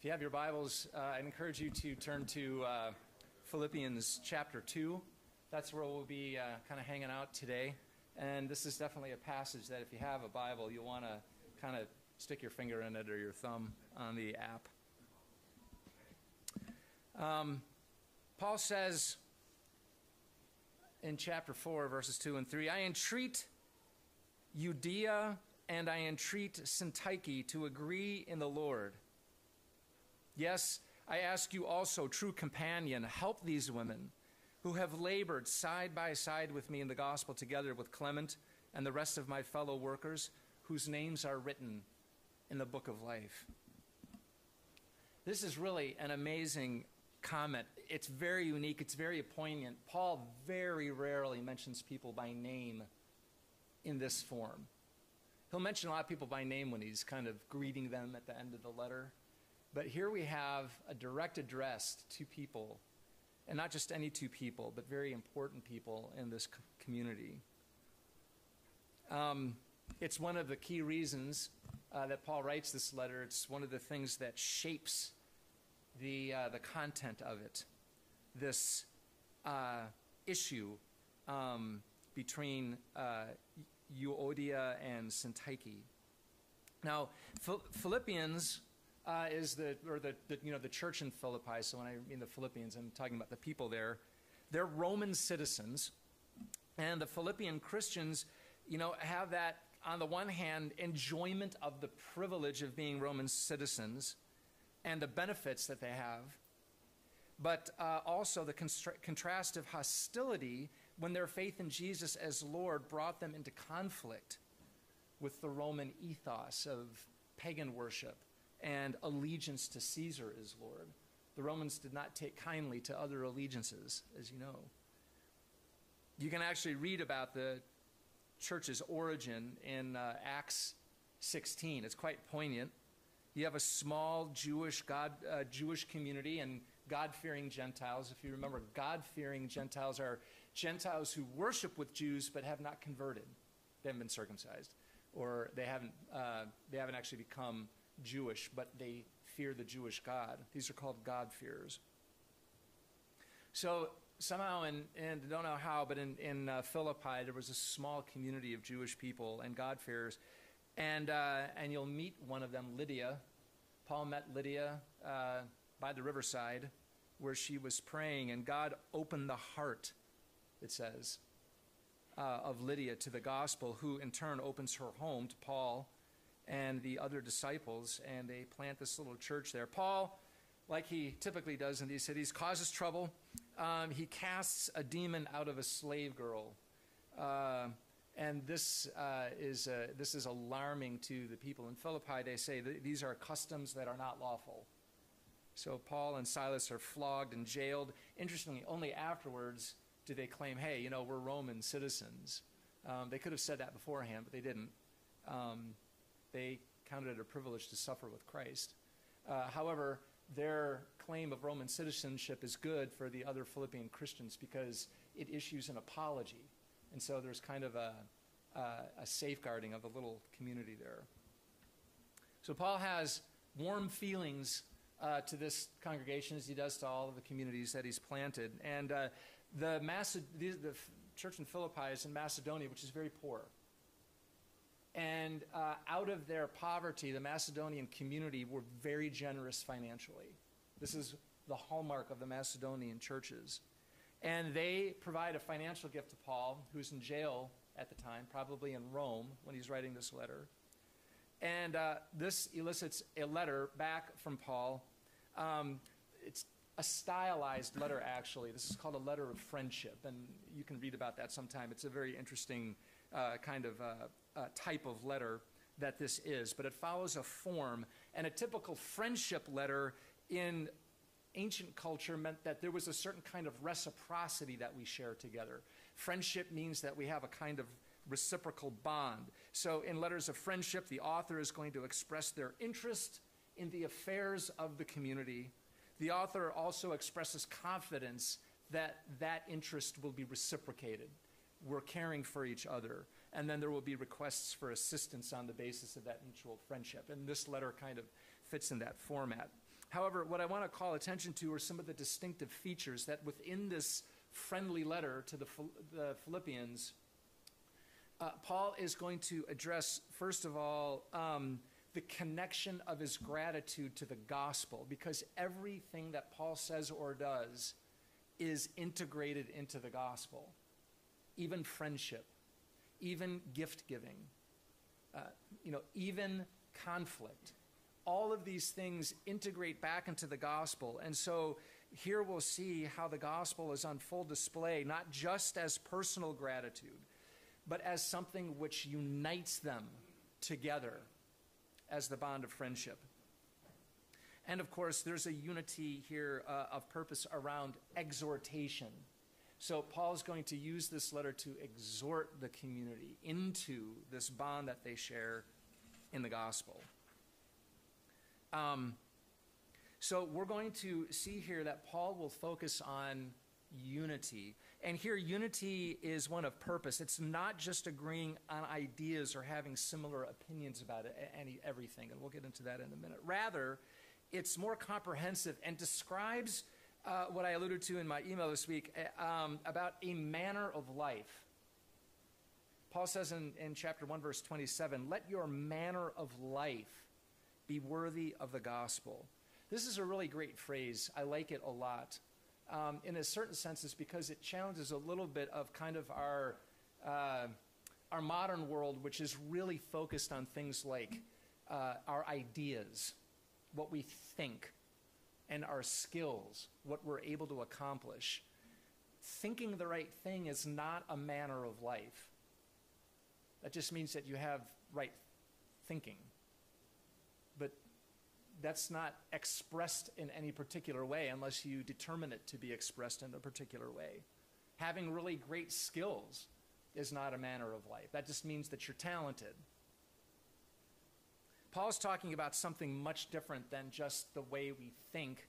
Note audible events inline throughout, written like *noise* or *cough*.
If you have your Bibles, uh, I encourage you to turn to uh, Philippians chapter 2. That's where we'll be uh, kind of hanging out today. And this is definitely a passage that if you have a Bible, you'll want to kind of stick your finger in it or your thumb on the app. Um, Paul says in chapter 4, verses 2 and 3 I entreat Euodia and I entreat Syntyche to agree in the Lord. Yes, I ask you also, true companion, help these women who have labored side by side with me in the gospel together with Clement and the rest of my fellow workers whose names are written in the book of life. This is really an amazing comment. It's very unique, it's very poignant. Paul very rarely mentions people by name in this form. He'll mention a lot of people by name when he's kind of greeting them at the end of the letter. But here we have a direct address to people, and not just any two people, but very important people in this community. Um, it's one of the key reasons uh, that Paul writes this letter. It's one of the things that shapes the, uh, the content of it. This uh, issue um, between uh, Euodia and Syntyche. Now, Philippians uh, is the or the, the, you know the church in Philippi. So when I mean the Philippians, I'm talking about the people there. They're Roman citizens, and the Philippian Christians, you know, have that on the one hand enjoyment of the privilege of being Roman citizens and the benefits that they have, but uh, also the constra- of hostility when their faith in Jesus as Lord brought them into conflict with the Roman ethos of pagan worship and allegiance to Caesar is Lord. The Romans did not take kindly to other allegiances, as you know. You can actually read about the church's origin in uh, Acts 16. It's quite poignant. You have a small Jewish God, uh, Jewish community and God-fearing Gentiles. If you remember, God-fearing Gentiles are Gentiles who worship with Jews but have not converted. They haven't been circumcised, or they haven't uh, they haven't actually become Jewish, but they fear the Jewish God. These are called God-fearers. So somehow, in, and don't know how, but in, in uh, Philippi, there was a small community of Jewish people and God-fearers. And, uh, and you'll meet one of them, Lydia. Paul met Lydia uh, by the riverside where she was praying, and God opened the heart, it says, uh, of Lydia to the gospel, who in turn opens her home to Paul and the other disciples, and they plant this little church there. Paul, like he typically does in these cities, causes trouble. Um, he casts a demon out of a slave girl. Uh, and this, uh, is, uh, this is alarming to the people in Philippi. They say these are customs that are not lawful. So Paul and Silas are flogged and jailed. Interestingly, only afterwards do they claim, hey, you know, we're Roman citizens. Um, they could have said that beforehand, but they didn't. Um, they counted it a privilege to suffer with Christ. Uh, however, their claim of Roman citizenship is good for the other Philippian Christians because it issues an apology. And so there's kind of a, a, a safeguarding of the little community there. So Paul has warm feelings uh, to this congregation as he does to all of the communities that he's planted. And uh, the, the, the, church in Philippi is in Macedonia, which is very poor. And uh, out of their poverty, the Macedonian community were very generous financially. This is the hallmark of the Macedonian churches. And they provide a financial gift to Paul, who's in jail at the time, probably in Rome when he's writing this letter. And uh, this elicits a letter back from Paul. Um, it's a stylized letter, actually. This is called a letter of friendship, and you can read about that sometime. It's a very interesting uh, kind of uh, uh, type of letter that this is, but it follows a form. And a typical friendship letter in ancient culture meant that there was a certain kind of reciprocity that we share together. Friendship means that we have a kind of reciprocal bond. So, in letters of friendship, the author is going to express their interest in the affairs of the community. The author also expresses confidence that that interest will be reciprocated. We're caring for each other and then there will be requests for assistance on the basis of that mutual friendship. And this letter kind of fits in that format. However, what I want to call attention to are some of the distinctive features that within this friendly letter to the, the Philippians, uh, Paul is going to address, first of all, um, the connection of his gratitude to the gospel, because everything that Paul says or does is integrated into the gospel, even friendship, even gift giving, uh, you know, even conflict. All of these things integrate back into the gospel. And so here we'll see how the gospel is on full display, not just as personal gratitude, but as something which unites them together as the bond of friendship. And of course, there's a unity here uh, of purpose around exhortation. So Paul's going to use this letter to exhort the community into this bond that they share in the gospel. Um, so we're going to see here that Paul will focus on unity. And here, unity is one of purpose. It's not just agreeing on ideas or having similar opinions about any, everything, and we'll get into that in a minute. Rather, it's more comprehensive and describes uh, what I alluded to in my email this week uh, um, about a manner of life. Paul says in, in chapter 1, verse 27, let your manner of life be worthy of the gospel. This is a really great phrase. I like it a lot. Um, in a certain sense, it's because it challenges a little bit of kind of our, uh, our modern world, which is really focused on things like uh, our ideas, what we think, and our skills, what we're able to accomplish. Thinking the right thing is not a manner of life. That just means that you have right thinking. But that's not expressed in any particular way unless you determine it to be expressed in a particular way. Having really great skills is not a manner of life. That just means that you're talented. Paul's talking about something much different than just the way we think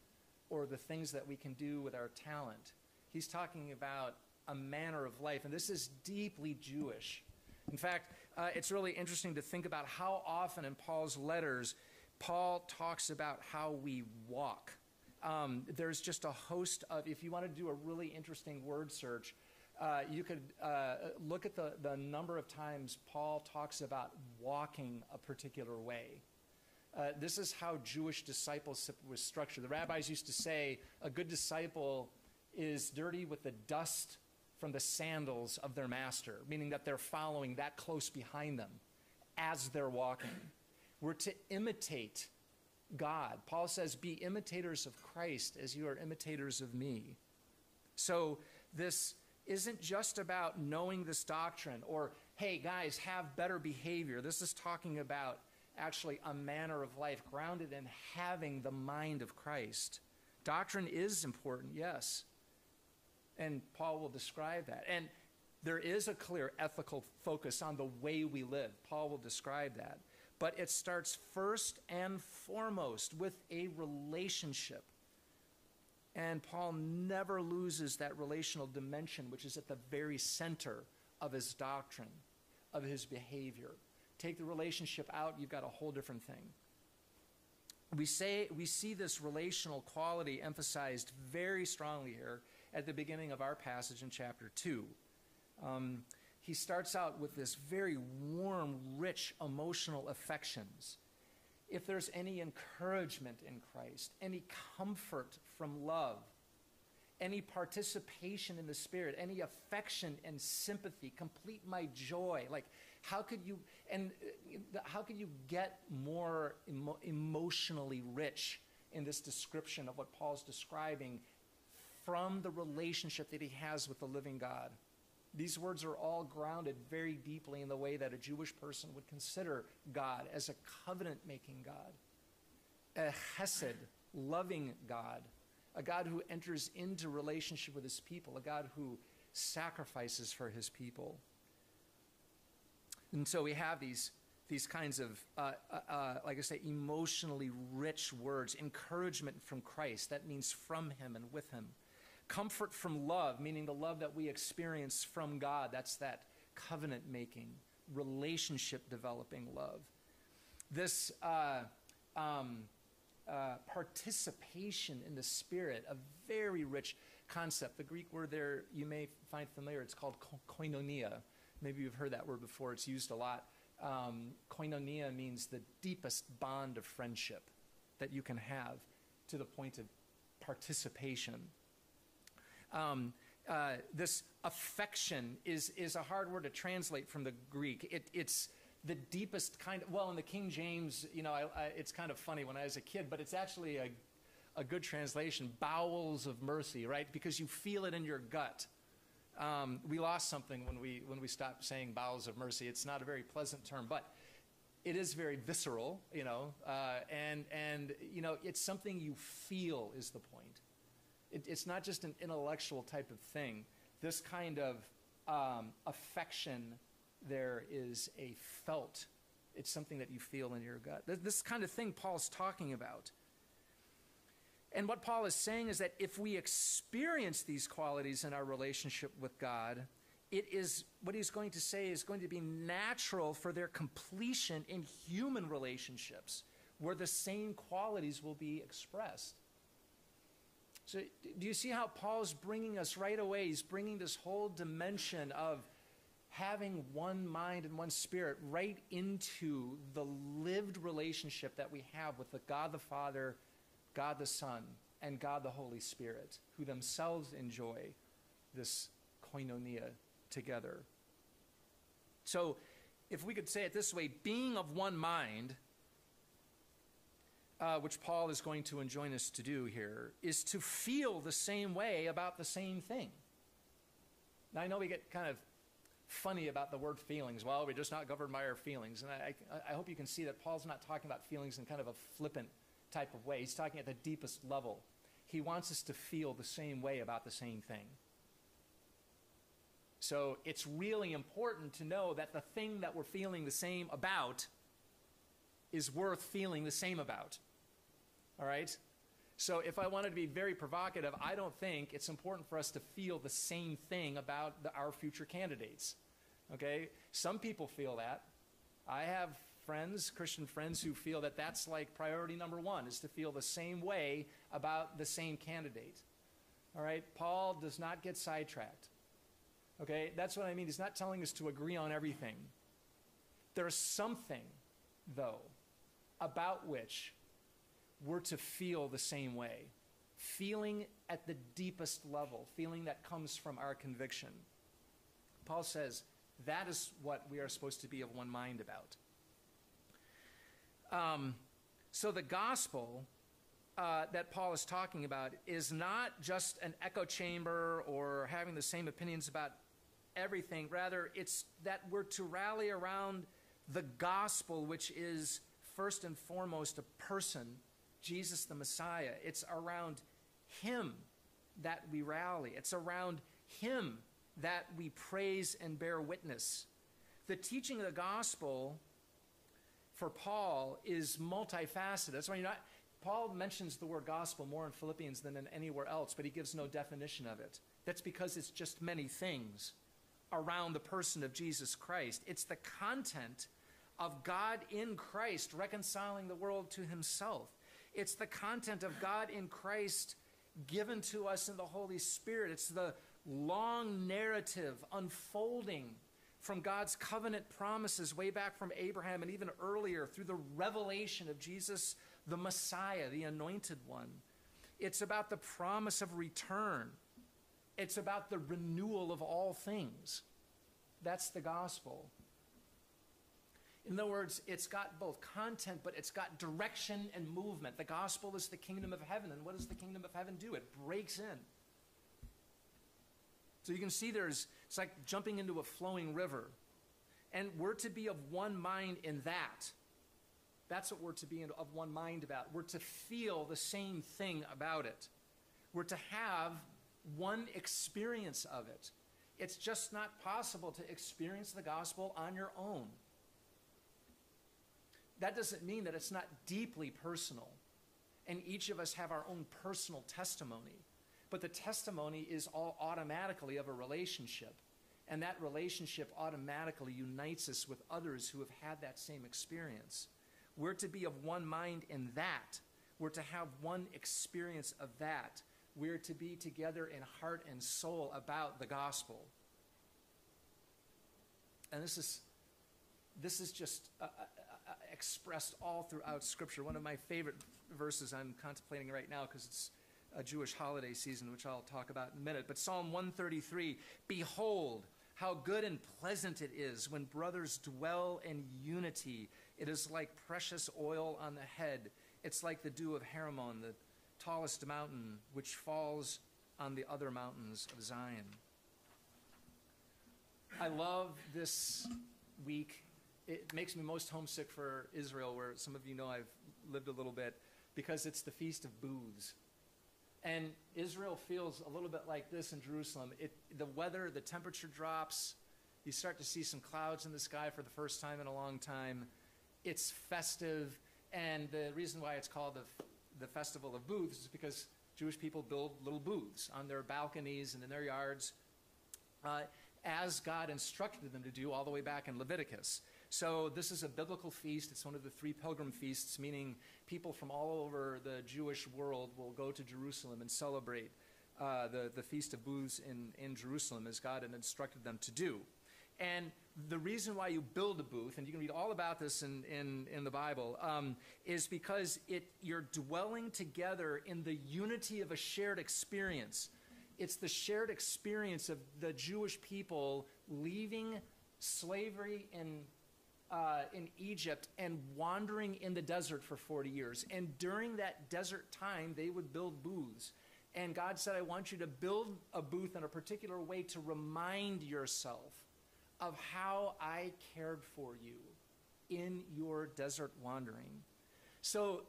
or the things that we can do with our talent. He's talking about a manner of life, and this is deeply Jewish. In fact, uh, it's really interesting to think about how often in Paul's letters Paul talks about how we walk. Um, there's just a host of, if you want to do a really interesting word search, uh, you could uh, look at the, the number of times Paul talks about walking a particular way. Uh, this is how Jewish discipleship was structured. The rabbis used to say a good disciple is dirty with the dust from the sandals of their master, meaning that they're following that close behind them as they're walking. We're to imitate God. Paul says, Be imitators of Christ as you are imitators of me. So, this isn't just about knowing this doctrine or, hey, guys, have better behavior. This is talking about actually a manner of life grounded in having the mind of Christ. Doctrine is important, yes. And Paul will describe that. And there is a clear ethical focus on the way we live. Paul will describe that. But it starts first and foremost with a relationship. And Paul never loses that relational dimension, which is at the very center of his doctrine, of his behavior. Take the relationship out, you've got a whole different thing. We, say, we see this relational quality emphasized very strongly here at the beginning of our passage in chapter 2. Um, he starts out with this very warm, rich emotional affections. If there's any encouragement in Christ, any comfort from love, any participation in the Spirit, any affection and sympathy, complete my joy. Like, how could you, and uh, how could you get more emo- emotionally rich in this description of what Paul's describing from the relationship that he has with the living God? These words are all grounded very deeply in the way that a Jewish person would consider God as a covenant making God, a chesed, loving God, a God who enters into relationship with his people, a God who sacrifices for his people. And so we have these, these kinds of, uh, uh, uh like I say, emotionally rich words, encouragement from Christ. That means from him and with him Comfort from love, meaning the love that we experience from God. That's that covenant making, relationship developing love. This, uh, um, uh, participation in the Spirit, a very rich concept. The Greek word there you may find familiar. It's called koinonia. Maybe you've heard that word before. It's used a lot. Um, koinonia means the deepest bond of friendship that you can have to the point of participation. Um, uh, this affection is, is a hard word to translate from the Greek. It, it's the deepest kind of, well, in the King James, you know, I, I, it's kind of funny when I was a kid, but it's actually a, a good translation bowels of mercy, right? Because you feel it in your gut. Um, we lost something when we, when we stopped saying bowels of mercy. It's not a very pleasant term, but it is very visceral, you know, uh, and, and, you know, it's something you feel is the point. It, it's not just an intellectual type of thing. This kind of um, affection there is a felt. It's something that you feel in your gut. This kind of thing Paul's talking about. And what Paul is saying is that if we experience these qualities in our relationship with God, it is what he's going to say is going to be natural for their completion in human relationships where the same qualities will be expressed. So, do you see how Paul's bringing us right away? He's bringing this whole dimension of having one mind and one spirit right into the lived relationship that we have with the God the Father, God the Son, and God the Holy Spirit, who themselves enjoy this koinonia together. So, if we could say it this way being of one mind, uh, which Paul is going to enjoin us to do here, is to feel the same way about the same thing. Now, I know we get kind of funny about the word feelings. Well, we're just not governed by our feelings. And I, I, I hope you can see that Paul's not talking about feelings in kind of a flippant type of way. He's talking at the deepest level. He wants us to feel the same way about the same thing. So it's really important to know that the thing that we're feeling the same about is worth feeling the same about. All right? So if I wanted to be very provocative, I don't think it's important for us to feel the same thing about the, our future candidates. Okay? Some people feel that. I have friends, Christian friends, who feel that that's like priority number one, is to feel the same way about the same candidate. All right? Paul does not get sidetracked. Okay? That's what I mean. He's not telling us to agree on everything. There's something, though, about which we're to feel the same way. Feeling at the deepest level, feeling that comes from our conviction. Paul says that is what we are supposed to be of one mind about. Um, so the gospel uh, that Paul is talking about is not just an echo chamber or having the same opinions about everything. Rather, it's that we're to rally around the gospel, which is first and foremost a person Jesus the Messiah. It's around Him that we rally, it's around Him that we praise and bear witness. The teaching of the gospel for Paul is multifaceted. That's why you're not. Paul mentions the word gospel more in Philippians than in anywhere else, but he gives no definition of it. That's because it's just many things around the person of Jesus Christ. It's the content of God in Christ reconciling the world to himself. It's the content of God in Christ given to us in the Holy Spirit. It's the long narrative unfolding from God's covenant promises way back from Abraham and even earlier through the revelation of Jesus, the Messiah, the anointed one. It's about the promise of return. It's about the renewal of all things. That's the gospel. In other words, it's got both content, but it's got direction and movement. The gospel is the kingdom of heaven. And what does the kingdom of heaven do? It breaks in. So you can see there's, it's like jumping into a flowing river. And we're to be of one mind in that. That's what we're to be of one mind about. We're to feel the same thing about it. We're to have one experience of it. It's just not possible to experience the gospel on your own that doesn't mean that it's not deeply personal. And each of us have our own personal testimony. But the testimony is all automatically of a relationship. And that relationship automatically unites us with others who have had that same experience. We're to be of one mind in that. We're to have one experience of that. We're to be together in heart and soul about the gospel. And this is this is just uh, uh, expressed all throughout Scripture. One of my favorite verses I'm contemplating right now because it's a Jewish holiday season, which I'll talk about in a minute. But Psalm 133 Behold, how good and pleasant it is when brothers dwell in unity. It is like precious oil on the head. It's like the dew of Hermon, the tallest mountain, which falls on the other mountains of Zion. I love this week. It makes me most homesick for Israel, where some of you know I've lived a little bit, because it's the Feast of Booths. And Israel feels a little bit like this in Jerusalem. It, the weather, the temperature drops. You start to see some clouds in the sky for the first time in a long time. It's festive. And the reason why it's called the, the Festival of Booths is because Jewish people build little booths on their balconies and in their yards, uh, as God instructed them to do all the way back in Leviticus. So this is a biblical feast. It's one of the three pilgrim feasts, meaning people from all over the Jewish world will go to Jerusalem and celebrate uh, the, the Feast of Booths in, in Jerusalem as God had instructed them to do. And the reason why you build a booth, and you can read all about this in, in, in the Bible, um, is because it, you're dwelling together in the unity of a shared experience. It's the shared experience of the Jewish people leaving slavery in uh, in Egypt and wandering in the desert for 40 years. And during that desert time, they would build booths. And God said, I want you to build a booth in a particular way to remind yourself of how I cared for you in your desert wandering. So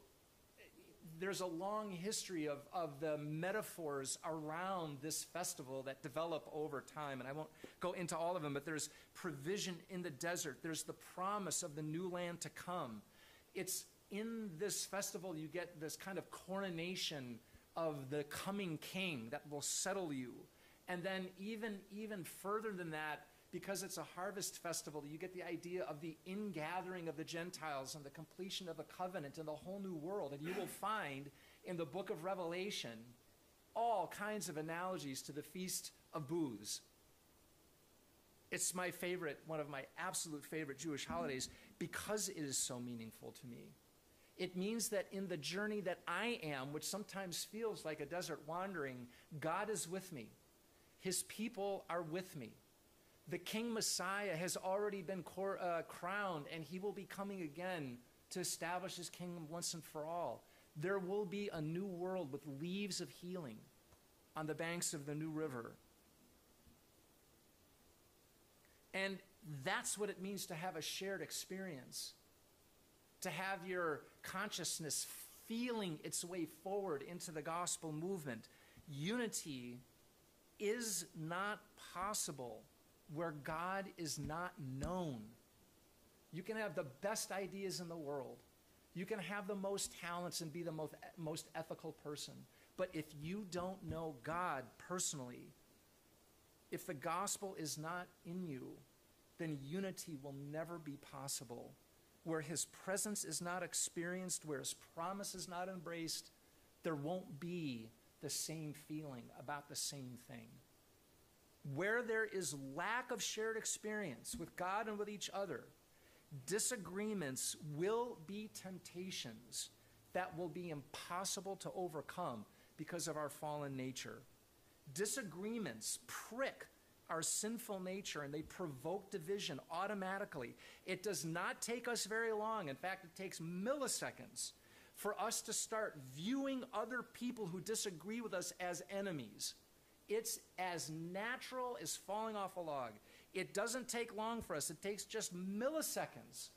there's a long history of, of the metaphors around this festival that develop over time. And I won't go into all of them, but there's provision in the desert, there's the promise of the new land to come. It's in this festival you get this kind of coronation of the coming king that will settle you. And then, even, even further than that, because it's a harvest festival, you get the idea of the ingathering of the Gentiles and the completion of a covenant and the whole new world. And you will *laughs* find in the book of Revelation all kinds of analogies to the Feast of Booths. It's my favorite, one of my absolute favorite Jewish mm-hmm. holidays because it is so meaningful to me. It means that in the journey that I am, which sometimes feels like a desert wandering, God is with me. His people are with me. The King Messiah has already been cor- uh, crowned, and he will be coming again to establish his kingdom once and for all. There will be a new world with leaves of healing on the banks of the new river. And that's what it means to have a shared experience, to have your consciousness feeling its way forward into the gospel movement. Unity is not possible where God is not known. You can have the best ideas in the world. You can have the most talents and be the most, most ethical person. But if you don't know God personally, if the gospel is not in you, then unity will never be possible. Where his presence is not experienced, where his promise is not embraced, there won't be the same feeling about the same thing. Where there is lack of shared experience with God and with each other, disagreements will be temptations that will be impossible to overcome because of our fallen nature. Disagreements prick our sinful nature and they provoke division automatically. It does not take us very long. In fact, it takes milliseconds for us to start viewing other people who disagree with us as enemies. It's as natural as falling off a log. It doesn't take long for us, it takes just milliseconds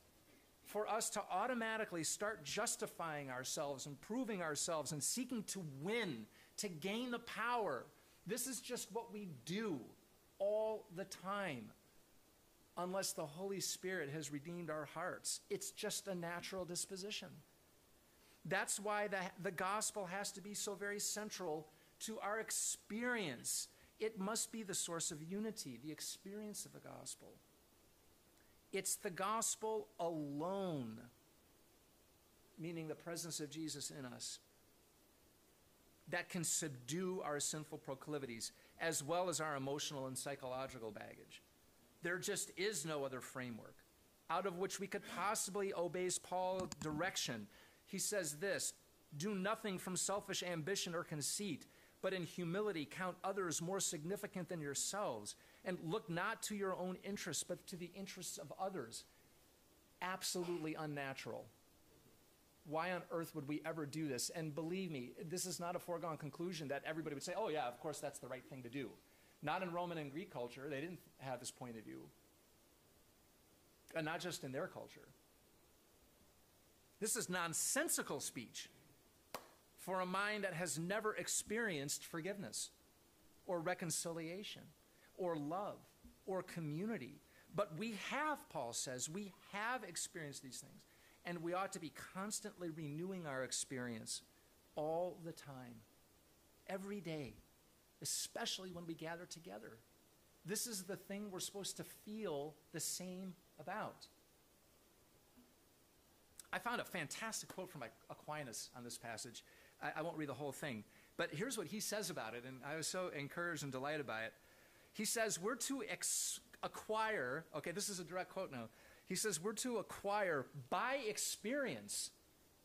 for us to automatically start justifying ourselves, improving ourselves, and seeking to win, to gain the power. This is just what we do all the time unless the Holy Spirit has redeemed our hearts. It's just a natural disposition. That's why the, the gospel has to be so very central to our experience. It must be the source of unity, the experience of the gospel. It's the gospel alone, meaning the presence of Jesus in us, that can subdue our sinful proclivities as well as our emotional and psychological baggage. There just is no other framework out of which we could possibly obey Paul's direction. He says this do nothing from selfish ambition or conceit, but in humility count others more significant than yourselves, and look not to your own interests, but to the interests of others. Absolutely unnatural. Why on earth would we ever do this? And believe me, this is not a foregone conclusion that everybody would say, oh, yeah, of course, that's the right thing to do. Not in Roman and Greek culture. They didn't have this point of view. And not just in their culture. This is nonsensical speech for a mind that has never experienced forgiveness or reconciliation or love or community. But we have, Paul says, we have experienced these things. And we ought to be constantly renewing our experience all the time, every day, especially when we gather together. This is the thing we're supposed to feel the same about. I found a fantastic quote from Aquinas on this passage. I, I, won't read the whole thing, but here's what he says about it, and I was so encouraged and delighted by it. He says, We're to ex- acquire, okay, this is a direct quote now. He says, We're to acquire by experience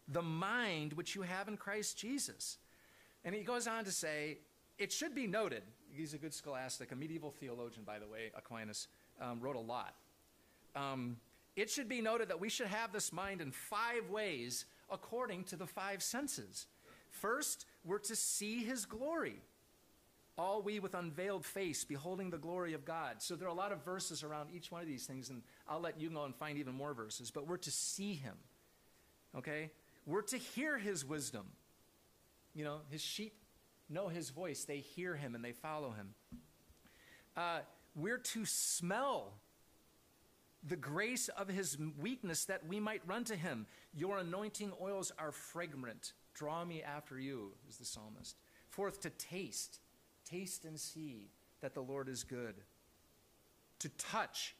the mind which you have in Christ Jesus. And he goes on to say, It should be noted, he's a good scholastic, a medieval theologian, by the way, Aquinas, um, wrote a lot. Um, it should be noted that we should have this mind in five ways according to the five senses. First, we're to see his glory all we with unveiled face beholding the glory of God. So there are a lot of verses around each one of these things, and I'll let you go and find even more verses, but we're to see him. Okay? We're to hear his wisdom. You know, his sheep know his voice, they hear him and they follow him. Uh, we're to smell the grace of his weakness that we might run to him. Your anointing oils are fragrant. Draw me after you, is the psalmist. Fourth, to taste Taste and see that the Lord is good. To touch,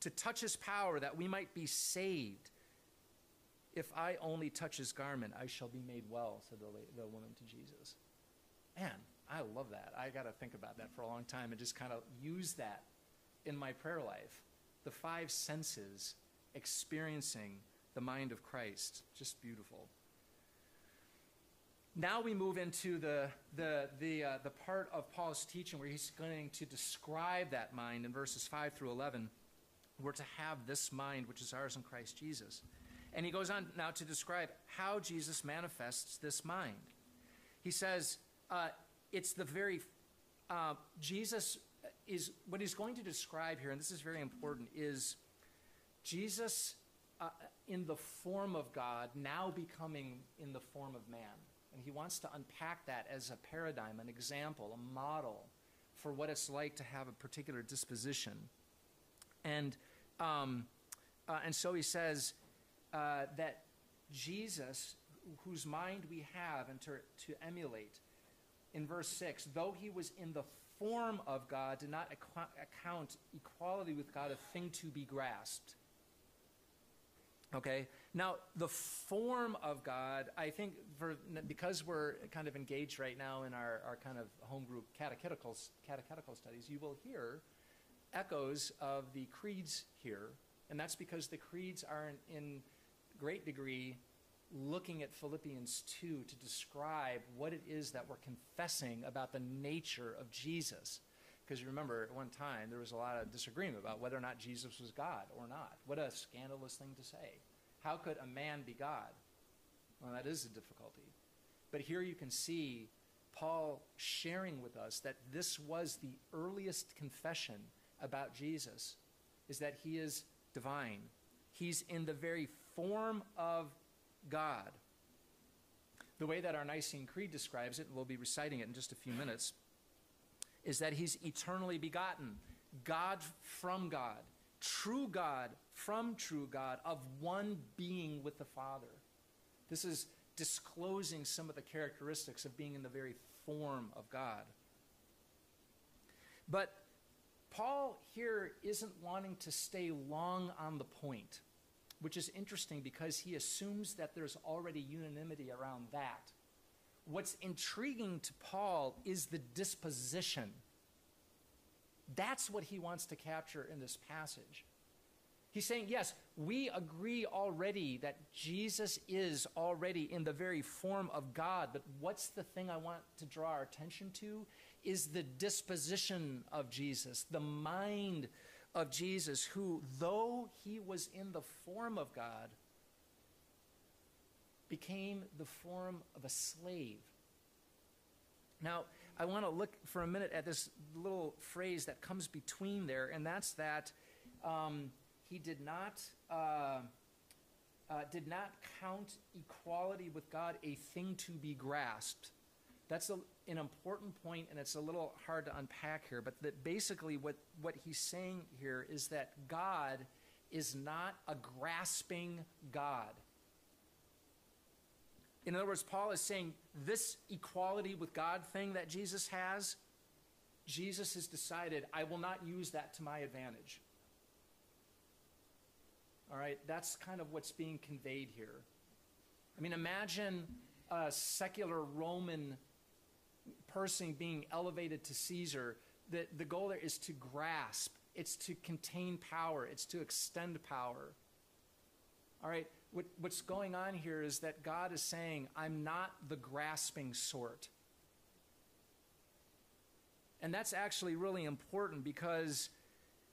to touch his power that we might be saved. If I only touch his garment, I shall be made well, said the, the woman to Jesus. Man, I love that. I got to think about that for a long time and just kind of use that in my prayer life. The five senses experiencing the mind of Christ. Just beautiful. Now we move into the, the, the, uh, the part of Paul's teaching where he's going to describe that mind in verses 5 through 11. We're to have this mind which is ours in Christ Jesus. And he goes on now to describe how Jesus manifests this mind. He says, uh, it's the very, uh, Jesus is, what he's going to describe here, and this is very important, is Jesus uh, in the form of God now becoming in the form of man. And he wants to unpack that as a paradigm, an example, a model for what it's like to have a particular disposition. And, um, uh, and so he says uh, that Jesus, whose mind we have and to, to emulate, in verse 6, though he was in the form of God, did not account equality with God a thing to be grasped Okay? Now, the form of God, I think, for, because we're kind of engaged right now in our, our kind of home group catechetical, catechetical studies, you will hear echoes of the creeds here. And that's because the creeds are in, in great degree looking at Philippians 2 to describe what it is that we're confessing about the nature of Jesus. Because you remember, at one time, there was a lot of disagreement about whether or not Jesus was God or not. What a scandalous thing to say. How could a man be God? Well, that is a difficulty. But here you can see Paul sharing with us that this was the earliest confession about Jesus, is that he is divine. He's in the very form of God. The way that our Nicene Creed describes it, and we'll be reciting it in just a few minutes, is that he's eternally begotten, God from God, true God from true God, of one being with the Father. This is disclosing some of the characteristics of being in the very form of God. But Paul here isn't wanting to stay long on the point, which is interesting because he assumes that there's already unanimity around that. what's intriguing to Paul is the disposition. That's what he wants to capture in this passage. He's saying, yes, we agree already that Jesus is already in the very form of God, but what's the thing I want to draw our attention to is the disposition of Jesus, the mind of Jesus, who, though he was in the form of God, became the form of a slave. Now, I want to look for a minute at this little phrase that comes between there, and that's that um, he did not uh, uh, did not count equality with God a thing to be grasped. That's a, an important point, and it's a little hard to unpack here. But that basically, what what he's saying here is that God is not a grasping God. In other words, Paul is saying this equality with God thing that Jesus has, Jesus has decided, I will not use that to my advantage. All right, that's kind of what's being conveyed here. I mean, imagine a secular Roman person being elevated to Caesar. The, the goal there is to grasp, it's to contain power, it's to extend power. All right, what, what's going on here is that God is saying, I'm not the grasping sort. And that's actually really important because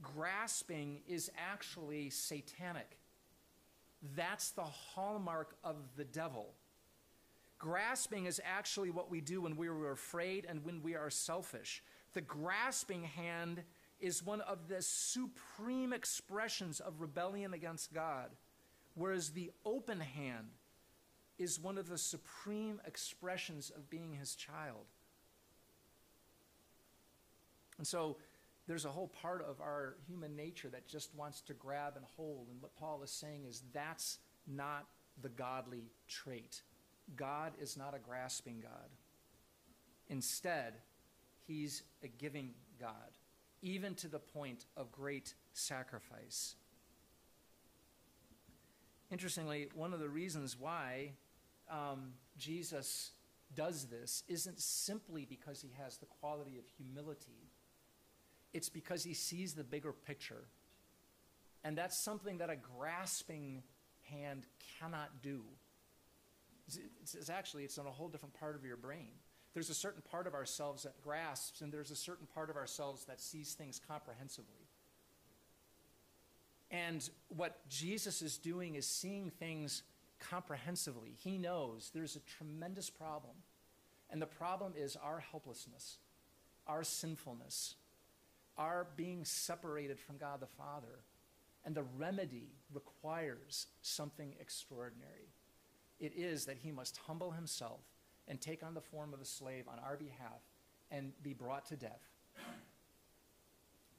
grasping is actually satanic. That's the hallmark of the devil. Grasping is actually what we do when we are afraid and when we are selfish. The grasping hand is one of the supreme expressions of rebellion against God, whereas the open hand is one of the supreme expressions of being his child. And so there's a whole part of our human nature that just wants to grab and hold. And what Paul is saying is that's not the godly trait. God is not a grasping God. Instead, he's a giving God, even to the point of great sacrifice. Interestingly, one of the reasons why um, Jesus does this isn't simply because he has the quality of humility it's because he sees the bigger picture. And that's something that a grasping hand cannot do. It's, it's, actually, it's on a whole different part of your brain. There's a certain part of ourselves that grasps, and there's a certain part of ourselves that sees things comprehensively. And what Jesus is doing is seeing things comprehensively. He knows there's a tremendous problem. And the problem is our helplessness, our sinfulness, are being separated from God the Father. And the remedy requires something extraordinary. It is that he must humble himself and take on the form of a slave on our behalf and be brought to death.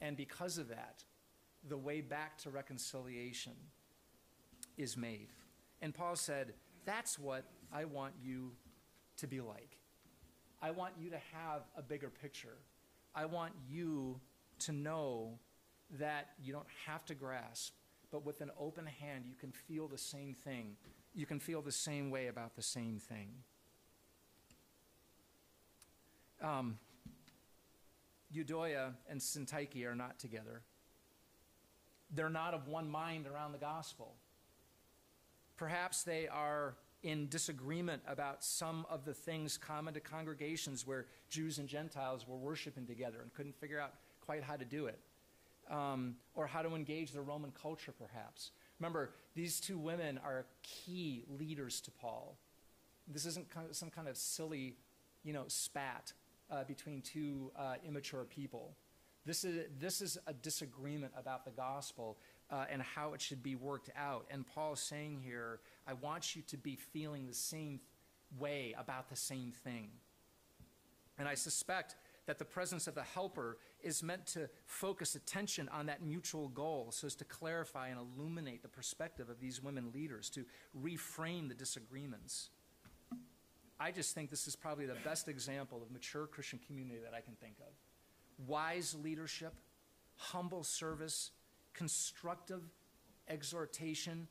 And because of that, the way back to reconciliation is made. And Paul said, That's what I want you to be like. I want you to have a bigger picture. I want you to know that you don't have to grasp, but with an open hand, you can feel the same thing. You can feel the same way about the same thing. Um, Euodia and Syntyche are not together. They're not of one mind around the gospel. Perhaps they are in disagreement about some of the things common to congregations where Jews and Gentiles were worshiping together and couldn't figure out quite how to do it, um, or how to engage the Roman culture, perhaps. Remember, these two women are key leaders to Paul. This isn't kind of some kind of silly, you know, spat uh, between two uh, immature people. This is, this is a disagreement about the gospel uh, and how it should be worked out. And Paul is saying here, I want you to be feeling the same way about the same thing. And I suspect that the presence of the helper is meant to focus attention on that mutual goal so as to clarify and illuminate the perspective of these women leaders, to reframe the disagreements. I just think this is probably the best example of mature Christian community that I can think of. Wise leadership, humble service, constructive exhortation,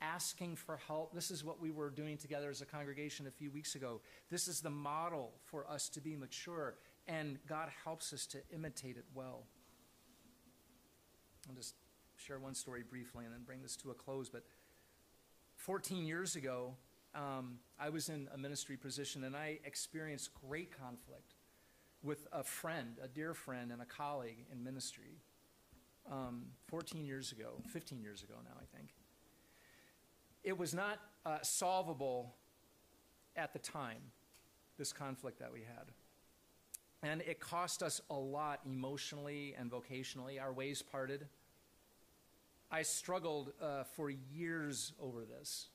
asking for help. This is what we were doing together as a congregation a few weeks ago. This is the model for us to be mature, and God helps us to imitate it well. I'll just share one story briefly and then bring this to a close. But 14 years ago, um, I was in a ministry position and I experienced great conflict with a friend, a dear friend, and a colleague in ministry. Um, 14 years ago, 15 years ago now, I think. It was not uh, solvable at the time, this conflict that we had. And it cost us a lot emotionally and vocationally. Our ways parted. I struggled uh, for years over this.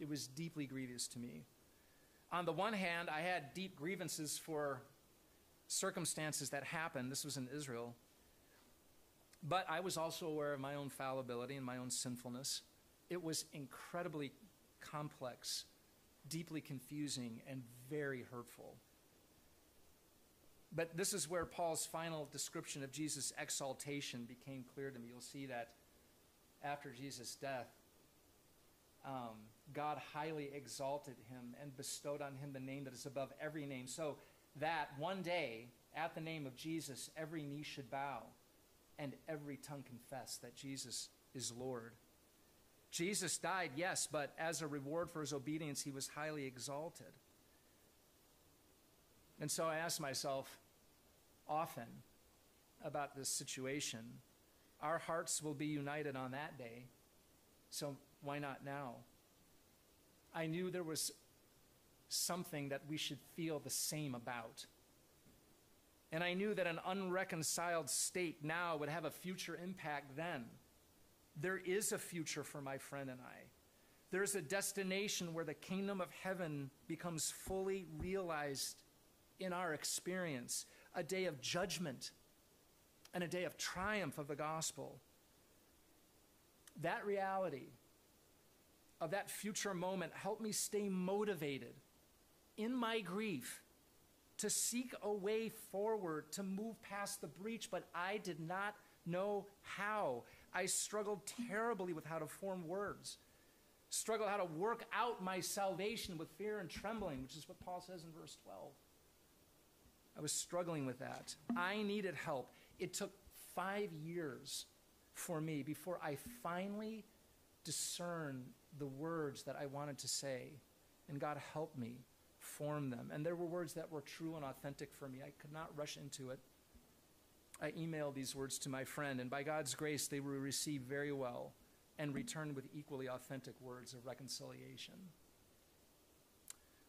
It was deeply grievous to me. On the one hand, I had deep grievances for circumstances that happened. This was in Israel. But I was also aware of my own fallibility and my own sinfulness. It was incredibly complex, deeply confusing, and very hurtful. But this is where Paul's final description of Jesus' exaltation became clear to me. You'll see that after Jesus' death, um, God highly exalted him and bestowed on him the name that is above every name, so that one day, at the name of Jesus, every knee should bow and every tongue confess that Jesus is Lord. Jesus died, yes, but as a reward for his obedience, he was highly exalted. And so I ask myself often about this situation our hearts will be united on that day. So why not now? I knew there was something that we should feel the same about. And I knew that an unreconciled state now would have a future impact then. There is a future for my friend and I. There's a destination where the kingdom of heaven becomes fully realized in our experience, a day of judgment and a day of triumph of the gospel. That reality of that future moment helped me stay motivated in my grief to seek a way forward to move past the breach, but I did not know how. I struggled terribly with how to form words, struggled how to work out my salvation with fear and trembling, which is what Paul says in verse 12. I was struggling with that. I needed help. It took five years for me before I finally discerned the words that I wanted to say. And God helped me form them. And there were words that were true and authentic for me. I could not rush into it. I emailed these words to my friend, and by God's grace, they were received very well and returned with equally authentic words of reconciliation.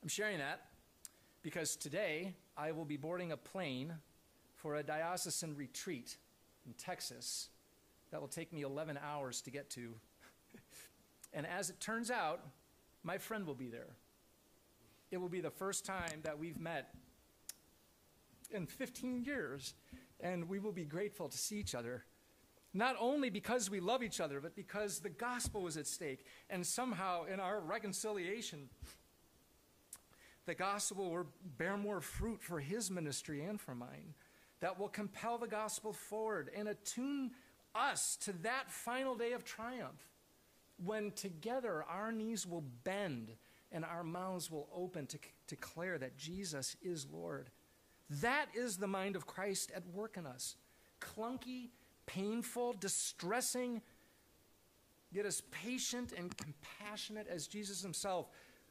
I'm sharing that because today I will be boarding a plane for a diocesan retreat in Texas that will take me 11 hours to get to. *laughs* and as it turns out, my friend will be there. It will be the first time that we've met in 15 years, and we will be grateful to see each other. Not only because we love each other, but because the gospel was at stake. And somehow, in our reconciliation, the gospel will bear more fruit for his ministry and for mine that will compel the gospel forward and attune us to that final day of triumph when together our knees will bend and our mouths will open to c- declare that Jesus is Lord. That is the mind of Christ at work in us. Clunky, painful, distressing, yet as patient and compassionate as Jesus himself,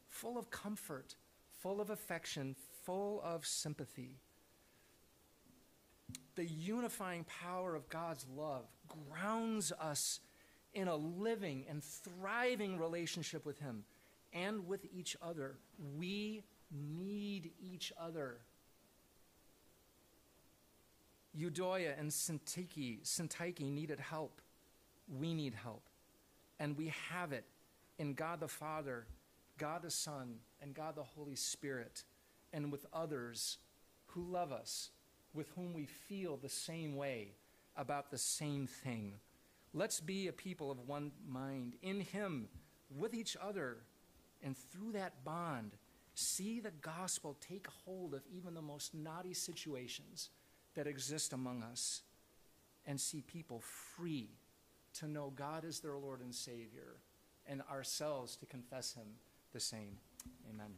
full of comfort, full of affection, full of sympathy the unifying power of God's love grounds us in a living and thriving relationship with Him and with each other. We need each other. Euodia and Syntyche, Syntyche needed help. We need help. And we have it in God the Father, God the Son, and God the Holy Spirit, and with others who love us with whom we feel the same way about the same thing. Let's be a people of one mind in Him, with each other, and through that bond, see the gospel take hold of even the most knotty situations that exist among us, and see people free to know God is their Lord and Savior and ourselves to confess him the same. Amen.